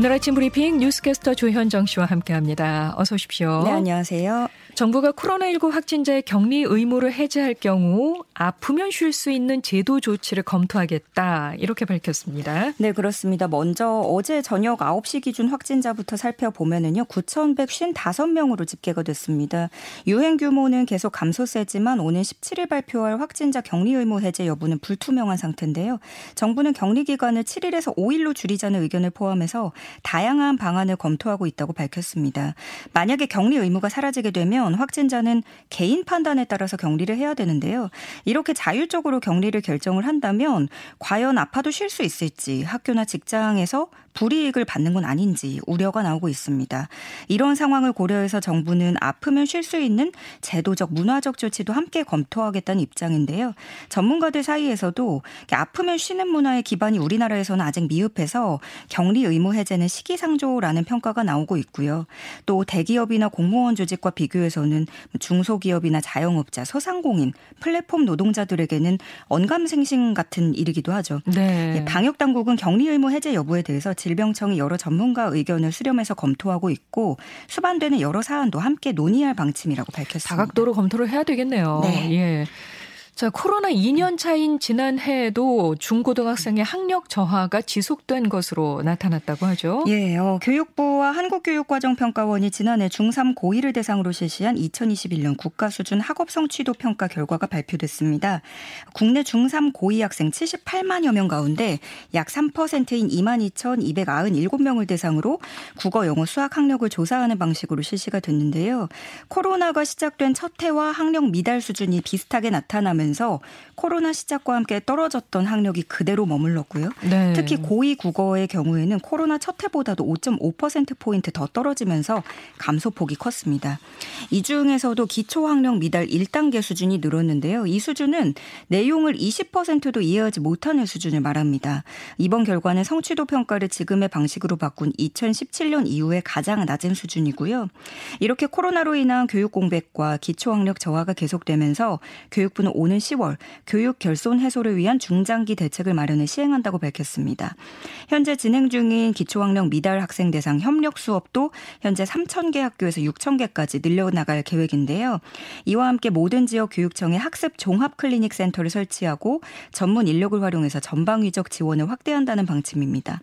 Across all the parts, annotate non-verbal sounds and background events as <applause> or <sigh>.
오늘 아침 브리핑 뉴스캐스터 조현정 씨와 함께합니다. 어서 오십시오. 네, 안녕하세요. 정부가 코로나19 확진자의 격리 의무를 해제할 경우 아프면 쉴 수 있는 제도 조치를 검토하겠다 이렇게 밝혔습니다. 네, 그렇습니다. 먼저 어제 저녁 9시 기준 확진자부터 살펴보면은요. 9,155명으로 집계가 됐습니다. 유행 규모는 계속 감소세지만 오는 17일 발표할 확진자 격리 의무 해제 여부는 불투명한 상태인데요. 정부는 격리 기간을 7일에서 5일로 줄이자는 의견을 포함해서 다양한 방안을 검토하고 있다고 밝혔습니다. 만약에 격리 의무가 사라지게 되면 확진자는 개인 판단에 따라서 격리를 해야 되는데요. 이렇게 자율적으로 격리를 결정을 한다면 과연 아파도 쉴 수 있을지 학교나 직장에서 불이익을 받는 건 아닌지 우려가 나오고 있습니다. 이런 상황을 고려해서 정부는 아프면 쉴 수 있는 제도적 문화적 조치도 함께 검토하겠다는 입장인데요. 전문가들 사이에서도 아프면 쉬는 문화의 기반이 우리나라에서는 아직 미흡해서 격리 의무 해제는 시기상조라는 평가가 나오고 있고요. 또 대기업이나 공무원 조직과 비교해서는 중소기업이나 자영업자, 소상공인, 플랫폼 노동자들에게는 언감생심 같은 일이기도 하죠. 네. 예, 방역 당국은 격리 의무 해제 여부에 대해서 질병청이 여러 전문가 의견을 수렴해서 검토하고 있고 수반되는 여러 사안도 함께 논의할 방침이라고 밝혔습니다. 다각도로 검토를 해야 되겠네요. 네. 예. 자, 코로나 2년 차인 지난해에도 중고등학생의 학력 저하가 지속된 것으로 나타났다고 하죠. 예, 어, 교육부와 한국교육과정평가원이 지난해 중3 고1을 대상으로 실시한 2021년 국가 수준 학업 성 취도 평가 결과가 발표됐습니다. 국내 중3 고2 학생 78만여 명 가운데 약 3%인 22,297명을 대상으로 국어, 영어, 수학 학력을 조사하는 방식으로 실시가 됐는데요. 코로나가 시작된 첫 해와 학력 미달 수준이 비슷하게 나타나면 되면서 코로나 시작과 함께 떨어졌던 학력이 그대로 머물렀고요. 네. 특히 고2 국어의 경우에는 코로나 첫 해보다도 5.5%포인트 더 떨어지면서 감소폭이 컸습니다. 이 중에서도 기초 학력 미달 1단계 수준이 늘었는데요. 이 수준은 내용을 20%도 이해하지 못하는 수준을 말합니다. 이번 결과는 성취도 평가를 지금의 방식으로 바꾼 2017년 이후에 가장 낮은 수준이고요. 이렇게 코로나로 인한 교육 공백과 기초 학력 저하가 계속되면서 교육부는 오는 10월 교육 결손 해소를 위한 중장기 대책을 마련해 시행한다고 밝혔습니다. 현재 진행 중인 기초학력 미달 학생 대상 협력 수업도 현재 3,000개 학교에서 6,000개까지 늘려나갈 계획인데요. 이와 함께 모든 지역 교육청에 학습 종합 클리닉 센터를 설치하고 전문 인력을 활용해서 전방위적 지원을 확대한다는 방침입니다.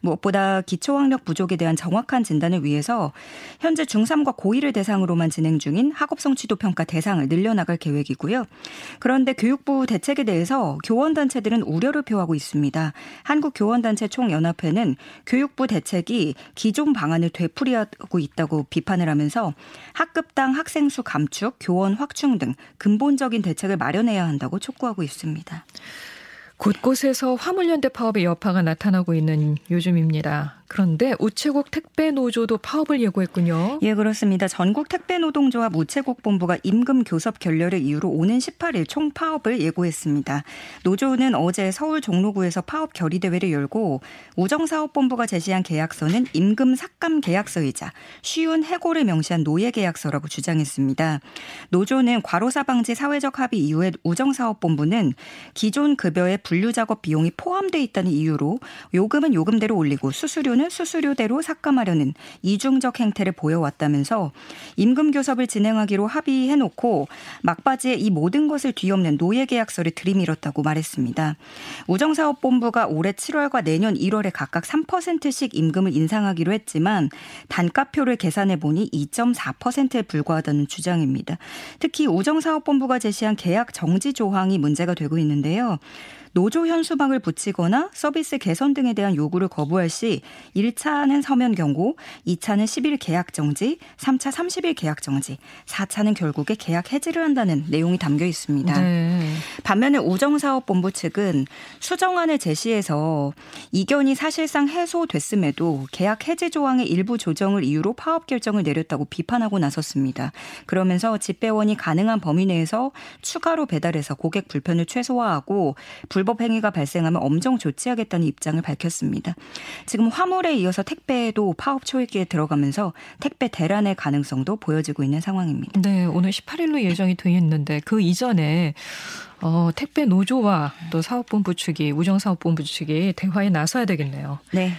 무엇보다 기초학력 부족에 대한 정확한 진단을 위해서 현재 중3과 고1을 대상으로만 진행 중인 학업성 취도 평가 대상을 늘려나갈 계획이고요. 그런 그런데 교육부 대책에 대해서 교원단체들은 우려를 표하고 있습니다. 한국교원단체 총연합회는 교육부 대책이 기존 방안을 되풀이하고 있다고 비판을 하면서 학급당 학생 수 감축, 교원 확충 등 근본적인 대책을 마련해야 한다고 촉구하고 있습니다. 곳곳에서 화물연대 파업의 여파가 나타나고 있는 요즘입니다. 그런데 우체국 택배 노조도 파업을 예고했군요. 예, 그렇습니다. 전국 택배 노동조합 우체국 본부가 임금 교섭 결렬을 이유로 오는 18일 총 파업을 예고했습니다. 노조는 어제 서울 종로구에서 파업 결의 대회를 열고 우정사업본부가 제시한 계약서는 임금 삭감 계약서이자 쉬운 해고를 명시한 노예 계약서라고 주장했습니다. 노조는 과로사 방지 사회적 합의 이후에 우정사업본부는 기존 급여의 분류 작업 비용이 포함돼 있다는 이유로 요금은 요금대로 올리고 수수료는 수수료는 수수료대로 삭감하려는 이중적 행태를 보여왔다면서 임금 교섭을 진행하기로 합의해놓고 막바지에 이 모든 것을 뒤엎는 노예 계약서를 들이밀었다고 말했습니다. 우정사업본부가 올해 7월과 내년 1월에 각각 3%씩 임금을 인상하기로 했지만 단가표를 계산해 보니 2.4%에 불과하다는 주장입니다. 특히 우정사업본부가 제시한 계약 정지 조항이 문제가 되고 있는데요. 노조 현수막을 붙이거나 서비스 개선 등에 대한 요구를 거부할 시 1차는 서면 경고, 2차는 10일 계약 정지, 3차 30일 계약 정지, 4차는 결국에 계약 해지를 한다는 내용이 담겨 있습니다. 네. 반면에 우정사업본부 측은 수정안을 제시해서 이견이 사실상 해소됐음에도 계약 해지 조항의 일부 조정을 이유로 파업 결정을 내렸다고 비판하고 나섰습니다. 그러면서 집배원이 가능한 범위 내에서 추가로 배달해서 고객 불편을 최소화하고 불법 행위가 발생하면 엄정 조치하겠다는 입장을 밝혔습니다. 지금 화물에 이어서 택배도 파업 초읽기에 들어가면서 택배 대란의 가능성도 보여지고 있는 상황입니다. 네, 오늘 18일로 예정이 돼 있는데 그 이전에 어, 택배 노조와 또 사업본부 측이 우정사업본부 측이 대화에 나서야 되겠네요. 네.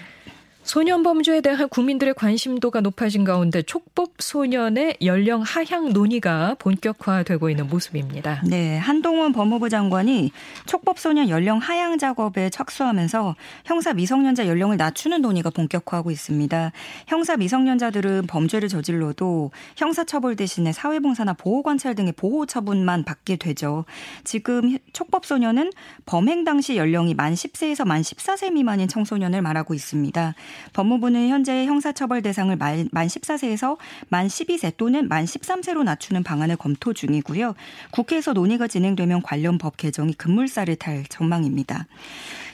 소년 범죄에 대한 국민들의 관심도가 높아진 가운데 촉법 소년의 연령 하향 논의가 본격화되고 있는 모습입니다. 네, 한동훈 법무부 장관이 촉법 소년 연령 하향 작업에 착수하면서 형사 미성년자 연령을 낮추는 논의가 본격화하고 있습니다. 형사 미성년자들은 범죄를 저질러도 형사 처벌 대신에 사회봉사나 보호 관찰 등의 보호 처분만 받게 되죠. 지금 촉법 소년은 범행 당시 연령이 만 10세에서 만 14세 미만인 청소년을 말하고 있습니다. 법무부는 현재 형사처벌 대상을 만 14세에서 만 12세 또는 만 13세로 낮추는 방안을 검토 중이고요. 국회에서 논의가 진행되면 관련 법 개정이 급물살을 탈 전망입니다.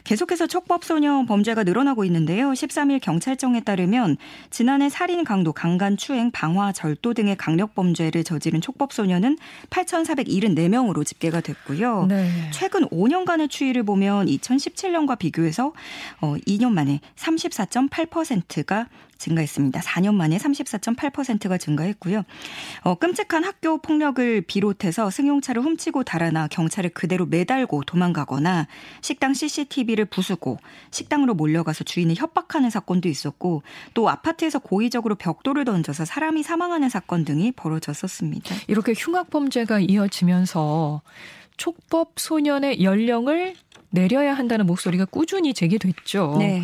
계속해서 촉법소년 범죄가 늘어나고 있는데요. 13일 경찰청에 따르면 지난해 살인, 강도, 강간, 추행, 방화, 절도 등의 강력 범죄를 저지른 촉법소년은 8,474명으로 집계가 됐고요. 네. 최근 5년간의 추이를 보면 2017년과 비교해서 2년 어, 만에 34.8%가 증가했습니다. 4년 만에 34.8%가 증가했고요. 어, 끔찍한 학교 폭력을 비롯해서 승용차를 훔치고 달아나 경찰을 그대로 매달고 도망가거나 식당 CCTV를 부수고 식당으로 몰려가서 주인을 협박하는 사건도 있었고 또 아파트에서 고의적으로 벽돌을 던져서 사람이 사망하는 사건 등이 벌어졌었습니다. 이렇게 흉악 범죄가 이어지면서 촉법 소년의 연령을 내려야 한다는 목소리가 꾸준히 제기됐죠. 네.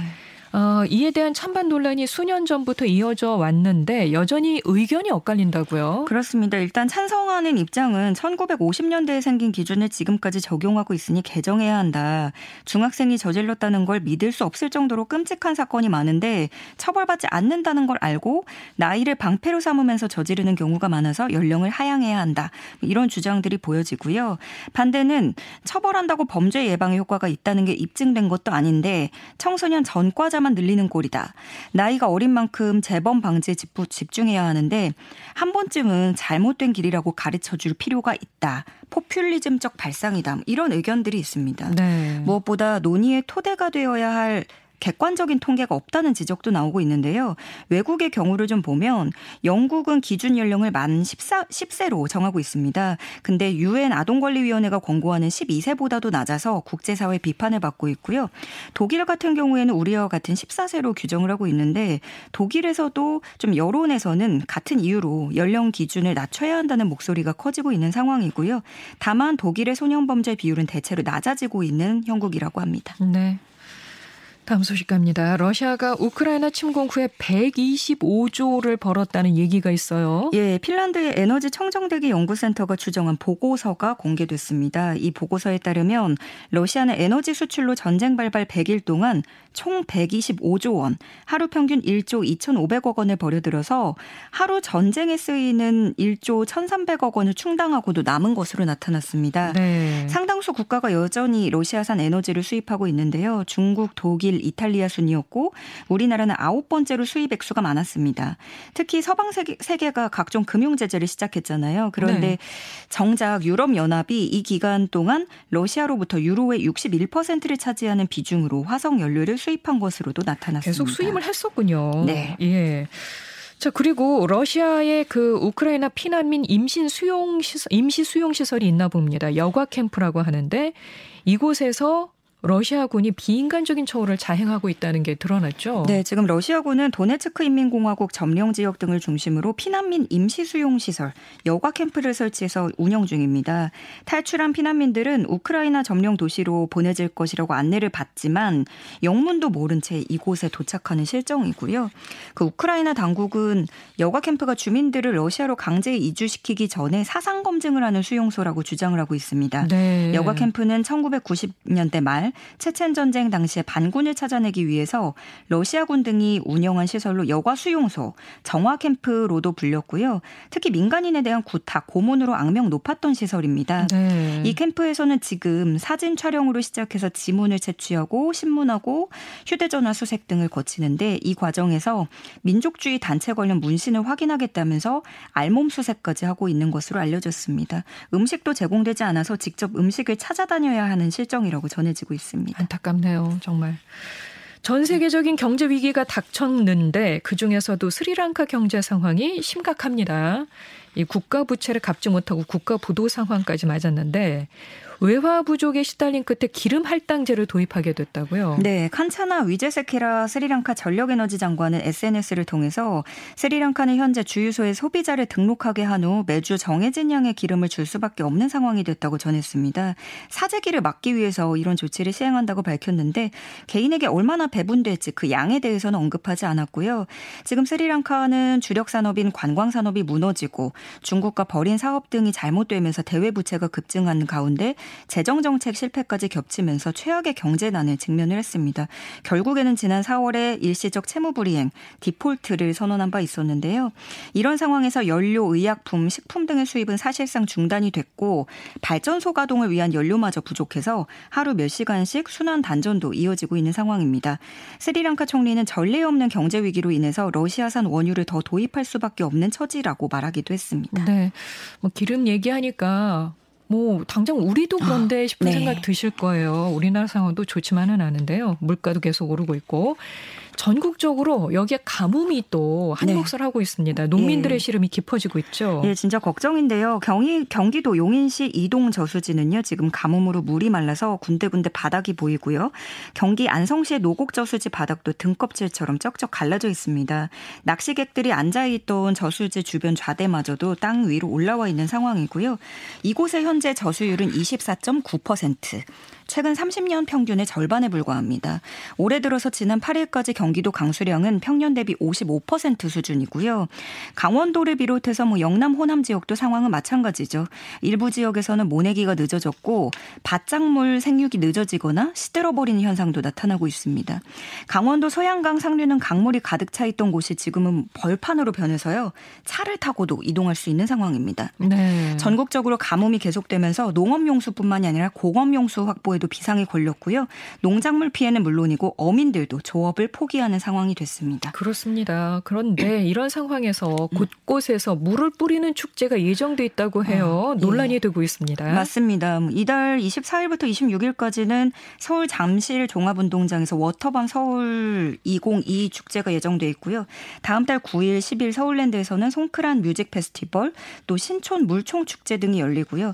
어, 이에 대한 찬반 논란이 수년 전부터 이어져 왔는데 여전히 의견이 엇갈린다고요? 그렇습니다. 일단 찬성하는 입장은 1950년대에 생긴 기준을 지금까지 적용하고 있으니 개정해야 한다. 중학생이 저질렀다는 걸 믿을 수 없을 정도로 끔찍한 사건이 많은데 처벌받지 않는다는 걸 알고 나이를 방패로 삼으면서 저지르는 경우가 많아서 연령을 하향해야 한다. 이런 주장들이 보여지고요. 반대는 처벌한다고 범죄 예방에 효과가 있다는 게 입증된 것도 아닌데 청소년 전과자 숫자만 늘리는 꼴이다. 나이가 어린 만큼 재범 방지에 집중해야 하는데 한 번쯤은 잘못된 길이라고 가르쳐 줄 필요가 있다. 포퓰리즘적 발상이다. 이런 의견들이 있습니다. 네. 무엇보다 논의의 토대가 되어야 할 객관적인 통계가 없다는 지적도 나오고 있는데요. 외국의 경우를 좀 보면 영국은 기준 연령을 만 14, 10세로 정하고 있습니다. 근데 유엔 아동권리위원회가 권고하는 12세보다도 낮아서 국제사회 비판을 받고 있고요. 독일 같은 경우에는 우리와 같은 14세로 규정을 하고 있는데 독일에서도 좀 여론에서는 같은 이유로 연령 기준을 낮춰야 한다는 목소리가 커지고 있는 상황이고요. 다만 독일의 소년 범죄 비율은 대체로 낮아지고 있는 형국이라고 합니다. 네. 다음 소식 갑니다. 러시아가 우크라이나 침공 후에 125조를 벌었다는 얘기가 있어요. 예, 핀란드의 에너지 청정대기 연구센터가 추정한 보고서가 공개됐습니다. 이 보고서에 따르면 러시아는 에너지 수출로 전쟁 발발 100일 동안 총 125조 원, 하루 평균 1조 2,500억 원을 벌여들어서 하루 전쟁에 쓰이는 1조 1,300억 원을 충당하고도 남은 것으로 나타났습니다. 네. 상당수 국가가 여전히 러시아산 에너지를 수입하고 있는데요. 중국, 독일, 브라질, 이탈리아 순이었고 우리나라는 아홉 번째로 수입 액수가 많았습니다. 특히 서방 세계, 가 각종 금융 제재를 시작했잖아요. 그런데 네. 정작 유럽 연합이 이 기간 동안 러시아로부터 유로의 61%를 차지하는 비중으로 화석 연료를 수입한 것으로도 나타났습니다. 계속 수입을 했었군요. 네. 예. 자, 그리고 러시아의 그 우크라이나 피난민 임신 수용 시설, 임시 수용 시설이 있나 봅니다. 여과 캠프라고 하는데 이곳에서 러시아군이 비인간적인 처우를 자행하고 있다는 게 드러났죠. 네, 지금 러시아군은 도네츠크 인민공화국 점령 지역 등을 중심으로 피난민 임시 수용 시설, 여가 캠프를 설치해서 운영 중입니다. 탈출한 피난민들은 우크라이나 점령 도시로 보내질 것이라고 안내를 받지만 영문도 모른 채 이곳에 도착하는 실정이고요. 그 우크라이나 당국은 여가 캠프가 주민들을 러시아로 강제 이주시키기 전에 사상 검증을 하는 수용소라고 주장을 하고 있습니다. 네. 여가 캠프는 1990년대 말 체첸 전쟁 당시에 반군을 찾아내기 위해서 러시아군 등이 운영한 시설로 여과 수용소, 정화 캠프로도 불렸고요. 특히 민간인에 대한 구타, 고문으로 악명 높았던 시설입니다. 네. 이 캠프에서는 지금 사진 촬영으로 시작해서 지문을 채취하고 신문하고 휴대전화 수색 등을 거치는데 이 과정에서 민족주의 단체 관련 문신을 확인하겠다면서 알몸 수색까지 하고 있는 것으로 알려졌습니다. 음식도 제공되지 않아서 직접 음식을 찾아다녀야 하는 실정이라고 전해지고 있습니다. 있습니다. 안타깝네요, 정말. 전 세계적인 경제 위기가 닥쳤는데 그 중에서도 스리랑카 경제 상황이 심각합니다. 이 국가 부채를 갚지 못하고 국가 부도 상황까지 맞았는데 외화 부족에 시달린 끝에 기름 할당제를 도입하게 됐다고요. 네, 칸차나 위제세키라 스리랑카 전력에너지 장관은 SNS를 통해서 스리랑카는 현재 주유소에 소비자를 등록하게 한 후 매주 정해진 양의 기름을 줄 수밖에 없는 상황이 됐다고 전했습니다. 사재기를 막기 위해서 이런 조치를 시행한다고 밝혔는데 개인에게 얼마나 배분될지 그 양에 대해서는 언급하지 않았고요. 지금 스리랑카는 주력 산업인 관광 산업이 무너지고 중국과 벌인 사업 등이 잘못되면서 대외 부채가 급증하는 가운데 재정 정책 실패까지 겹치면서 최악의 경제난에 직면을 했습니다. 결국에는 지난 4월에 일시적 채무 불이행, 디폴트를 선언한 바 있었는데요. 이런 상황에서 연료, 의약품, 식품 등의 수입은 사실상 중단이 됐고 발전소 가동을 위한 연료마저 부족해서 하루 몇 시간씩 순환 단전도 이어지고 있는 상황입니다. 스리랑카 총리는 전례 없는 경제 위기로 인해서 러시아산 원유를 더 도입할 수밖에 없는 처지라고 말하기도 했습니다. 네. 뭐 기름 얘기하니까 뭐 당장 우리도 그런데 아, 싶은 네. 생각 드실 거예요. 우리나라 상황도 좋지만은 않은데요. 물가도 계속 오르고 있고 전국적으로 여기에 가뭄이 또 한몫을 네. 하고 있습니다. 농민들의 예. 시름이 깊어지고 있죠. 예, 진짜 걱정인데요. 경기, 경기도 용인시 이동 저수지는요, 지금 가뭄으로 물이 말라서 군데군데 바닥이 보이고요. 경기 안성시의 노곡 저수지 바닥도 등껍질처럼 쩍쩍 갈라져 있습니다. 낚시객들이 앉아있던 저수지 주변 좌대마저도 땅 위로 올라와 있는 상황이고요. 이곳의 현재 저수율은 24.9%. 최근 30년 평균의 절반에 불과합니다. 올해 들어서 지난 8일까지 경기도 강수량은 평년 대비 55% 수준이고요. 강원도를 비롯해서 뭐 영남 호남 지역도 상황은 마찬가지죠. 일부 지역에서는 모내기가 늦어졌고 바짝물 생육이 늦어지거나 시들어버리는 현상도 나타나고 있습니다. 강원도 소양강 상류는 강물이 가득 차 있던 곳이 지금은 벌판으로 변해서요. 차를 타고도 이동할 수 있는 상황입니다. 네. 전국적으로 가뭄이 계속되면서 농업용수뿐만이 아니라 공업용수 확보 정보에도 비상이 걸렸고요. 농작물 피해는 물론이고 어민들도 조업을 포기 하는 상황이 됐습니다. 그렇습니다. 그런데 <clears throat> 이런 상황에서 곳곳에서 물을 뿌리는 축제가 예정돼 있다고 해요. 아, 예. 논란이 되고 있습니다. 맞습니다. 이달 24일부터 26일까지는 서울 잠실 종합운동장에서 워터밤 서울 2022 축제가 예정돼 있고요. 다음 달 9일, 10일 서울랜드에서는 송크란 뮤직 페스티벌, 또 신촌 물총 축제 등이 열리고요.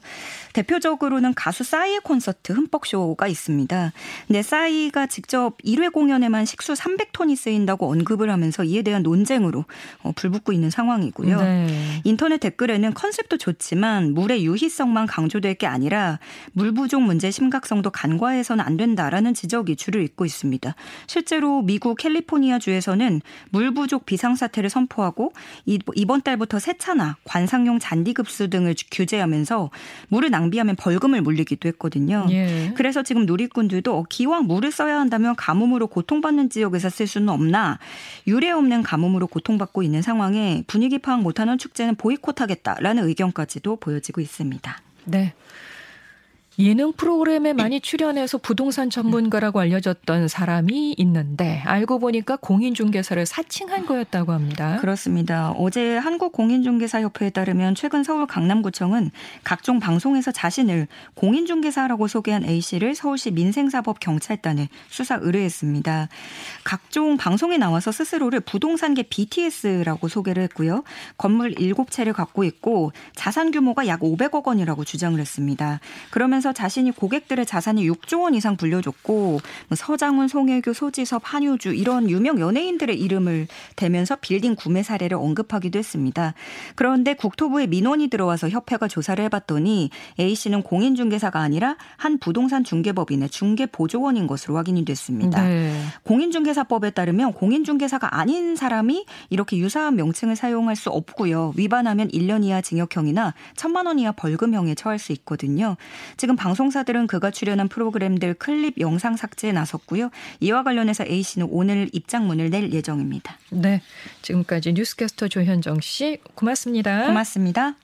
대표적으로는 가수 싸이의 콘서트 흠뻑 쇼가 있습니다. 근데 싸이가 직접 1회 공연에만 식수 300 톤이 쓰인다고 언급을 하면서 이에 대한 논쟁으로 어, 불붙고 있는 상황이고요. 네. 인터넷 댓글에는 컨셉도 좋지만 물의 유희성만 강조될 게 아니라 물 부족 문제 심각성도 간과해서는 안 된다라는 지적이 줄을 잇고 있습니다. 실제로 미국 캘리포니아 주에서는 물 부족 비상 사태를 선포하고 이번 달부터 세차나 관상용 잔디 급수 등을 규제하면서 물을 낭비하면 벌금을 물리기도 했거든요. 예. 그래서 지금 누리꾼들도 기왕 물을 써야 한다면 가뭄으로 고통받는 지역에서 쓸 수는 없나 유례 없는 가뭄으로 고통받고 있는 상황에 분위기 파악 못하는 축제는 보이콧하겠다라는 의견까지도 보여지고 있습니다. 네. 예능 프로그램에 많이 출연해서 부동산 전문가라고 알려졌던 사람이 있는데 알고 보니까 공인중개사를 사칭한 거였다고 합니다. 그렇습니다. 어제 한국공인중개사협회에 따르면 최근 서울 강남구청은 각종 방송에서 자신을 공인중개사라고 소개한 A 씨를 서울시 민생사법 경찰단에 수사 의뢰했습니다. 각종 방송에 나와서 스스로를 부동산계 BTS라고 소개를 했고요. 건물 7채를 갖고 있고 자산 규모가 약 500억 원이라고 주장을 했습니다. 그러면서 통해서 자신이 고객들의 자산이 6조 원 이상 불려줬고 뭐 서장훈, 송혜교, 소지섭, 한효주 이런 유명 연예인들의 이름을 대면서 빌딩 구매 사례를 언급하기도 했습니다. 그런데 국토부에 민원이 들어와서 협회가 조사를 해봤더니 A 씨는 공인중개사가 아니라 한 부동산 중개법인의 중개보조원인 것으로 확인이 됐습니다. 네. 공인중개사법에 따르면 공인중개사가 아닌 사람이 이렇게 유사한 명칭을 사용할 수 없고요. 위반하면 1년 이하 징역형이나 1천만 원 이하 벌금형에 처할 수 있거든요. 지금 방송사들은 그가 출연한 프로그램들 클립 영상 삭제에 나섰고요. 이와 관련해서 A 씨는 오늘 입장문을 낼 예정입니다. 네. 지금까지 뉴스캐스터 조현정 씨 고맙습니다. 고맙습니다.